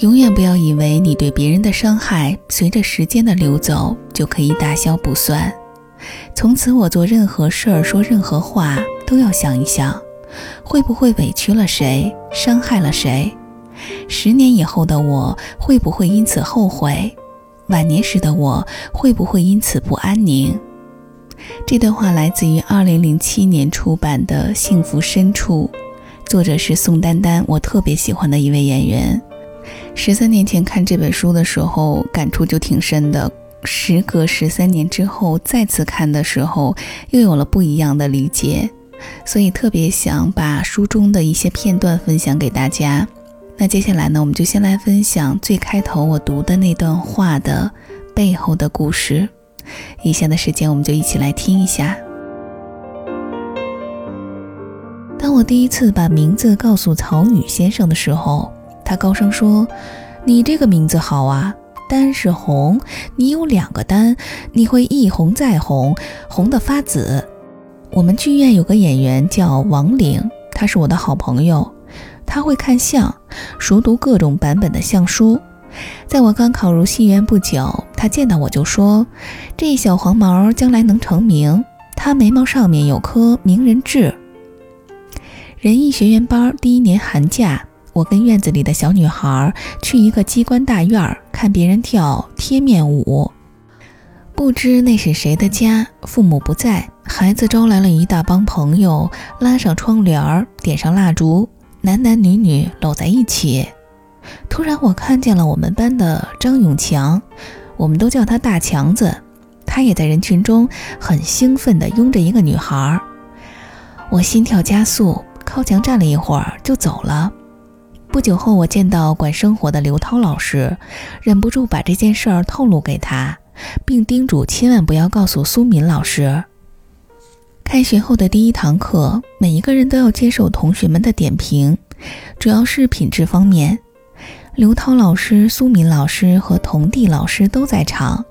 永远不要以为你对别人的伤害随着时间的流走就可以打消不算。从此，我做任何事儿、说任何话都要想一想，会不会委屈了谁、伤害了谁？十年以后的我会不会因此后悔？晚年时的我会不会因此不安宁？这段话来自于2007年出版的《幸福深处》，作者是宋丹丹，我特别喜欢的一位演员。十三年前看这本书的时候，感触就挺深的。时隔十三年之后再次看的时候，又有了不一样的理解。所以特别想把书中的一些片段分享给大家。那接下来呢，我们就先来分享最开头我读的那段话的背后的故事。以下的时间，我们就一起来听一下。当我第一次把名字告诉曹禺先生的时候，他高声说：“你这个名字好啊，丹是红，你有两个丹，你会一红再红，红的发紫。”我们剧院有个演员叫王玲，他是我的好朋友，他会看相，熟读各种版本的相书。在我刚考入戏院不久，他见到我就说：“这小黄毛将来能成名，他眉毛上面有颗名人痣。”仁义学院班第一年寒假。我跟院子里的小女孩去一个机关大院看别人跳贴面舞，不知那是谁的家，父母不在，孩子招来了一大帮朋友，拉上窗帘儿，点上蜡烛，男男女女搂在一起。突然，我看见了我们班的张永强，我们都叫他大强子，他也在人群中很兴奋地拥着一个女孩。我心跳加速，靠墙站了一会儿就走了。不久后，我见到管生活的刘涛老师，忍不住把这件事儿透露给他，并叮嘱千万不要告诉苏敏老师。开学后的第一堂课，每一个人都要接受同学们的点评，主要是品质方面。刘涛老师、苏敏老师和童弟老师都在场。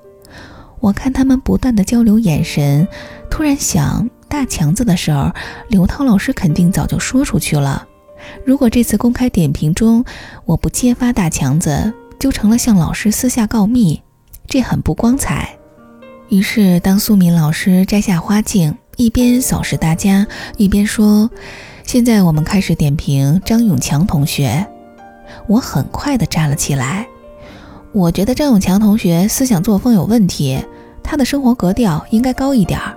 我看他们不断的交流眼神，突然想，大强子的事儿，刘涛老师肯定早就说出去了。如果这次公开点评中我不揭发大强子，就成了向老师私下告密，这很不光彩。于是，当苏敏老师摘下花镜，一边扫视大家，一边说：“现在我们开始点评张永强同学。”我很快地站了起来。我觉得张永强同学思想作风有问题，他的生活格调应该高一点儿。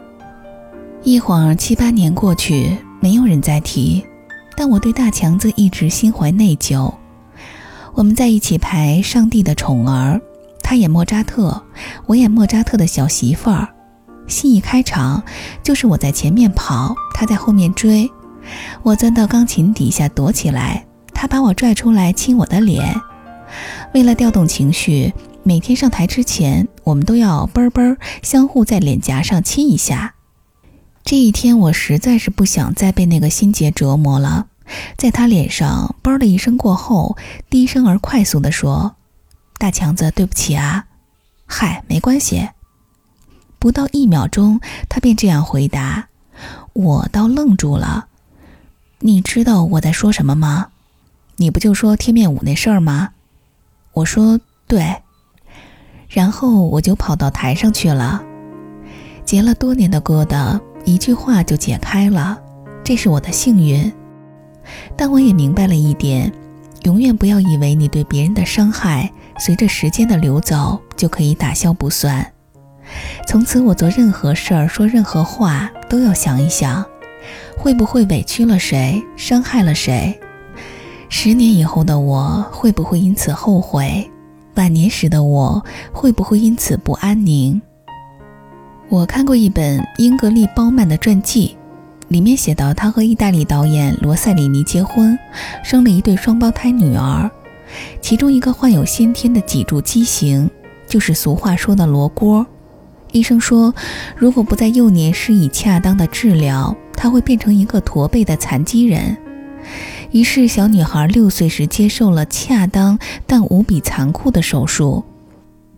一晃七八年过去，没有人再提。但我对大强子一直心怀内疚。我们在一起排《上帝的宠儿》，他演莫扎特，我演莫扎特的小媳妇儿。戏一开场，就是我在前面跑，他在后面追。我钻到钢琴底下躲起来，他把我拽出来亲我的脸。为了调动情绪，每天上台之前，我们都要啵啵相互在脸颊上亲一下。这一天，我实在是不想再被那个心结折磨了。在他脸上“啵”的一声过后，低声而快速地说：“大强子，对不起啊。”“嗨，没关系。”不到一秒钟，他便这样回答。我倒愣住了。你知道我在说什么吗？你不就说贴面舞那事儿吗？我说对。然后我就跑到台上去了。结了多年的疙瘩。一句话就解开了，这是我的幸运。但我也明白了一点：永远不要以为你对别人的伤害随着时间的流走就可以打消不算。从此，我做任何事儿、说任何话都要想一想，会不会委屈了谁、伤害了谁？十年以后的我会不会因此后悔？晚年时的我会不会因此不安宁？我看过一本英格丽·褒曼的传记，里面写到，她和意大利导演罗塞里尼结婚，生了一对双胞胎女儿，其中一个患有先天的脊柱畸形，就是俗话说的“罗锅”。医生说，如果不在幼年施以恰当的治疗，她会变成一个驼背的残疾人。于是，小女孩六岁时接受了恰当但无比残酷的手术，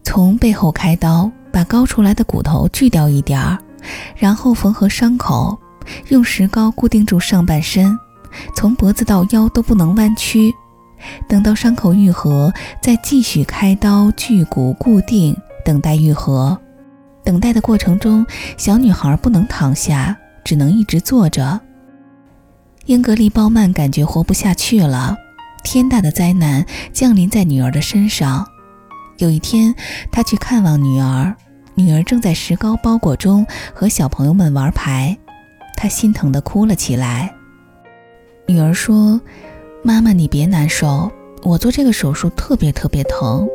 从背后开刀。把高出来的骨头锯掉一点儿，然后缝合伤口，用石膏固定住上半身，从脖子到腰都不能弯曲。等到伤口愈合，再继续开刀锯骨固定，等待愈合。等待的过程中，小女孩不能躺下，只能一直坐着。英格丽·褒曼感觉活不下去了，天大的灾难降临在女儿的身上。有一天，他去看望女儿，女儿正在石膏包裹中和小朋友们玩牌，他心疼地哭了起来。女儿说：“妈妈，你别难受，我做这个手术特别特别疼，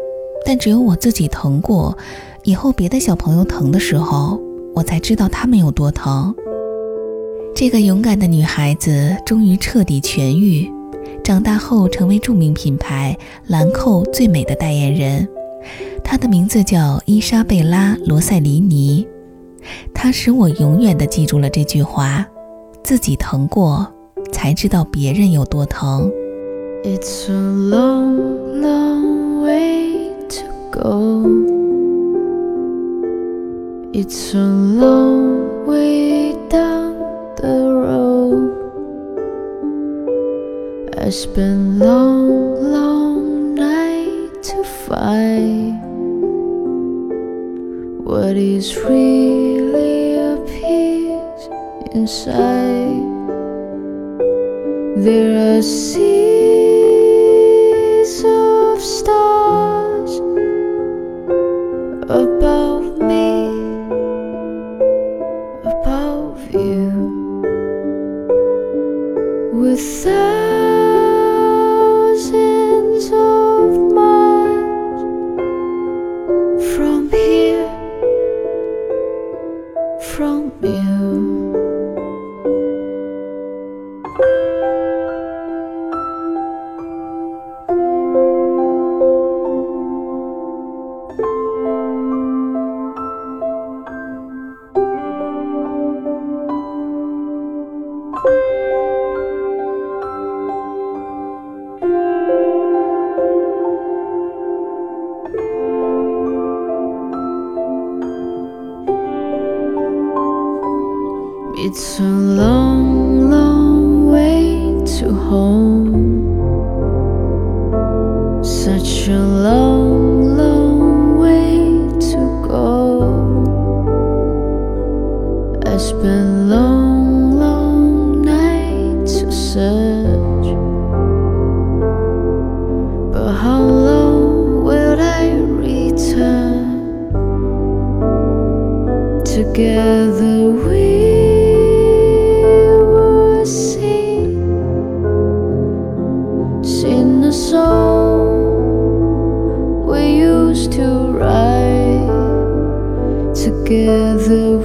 但只有我自己疼过，以后别的小朋友疼的时候，我才知道他们有多疼。”这个勇敢的女孩子终于彻底痊愈，长大后成为著名品牌兰蔻最美的代言人。她的名字叫伊莎贝拉·罗塞里尼。她使我永远地记住了这句话：自己疼过，才知道别人有多疼。It's a long, long way to go. It's a long way down. the road. I spent long what is really a appears inside. There are seas of stars you. Home. Such a long, long way to go. I spent long, long nights to search. But how long will I return? Together together.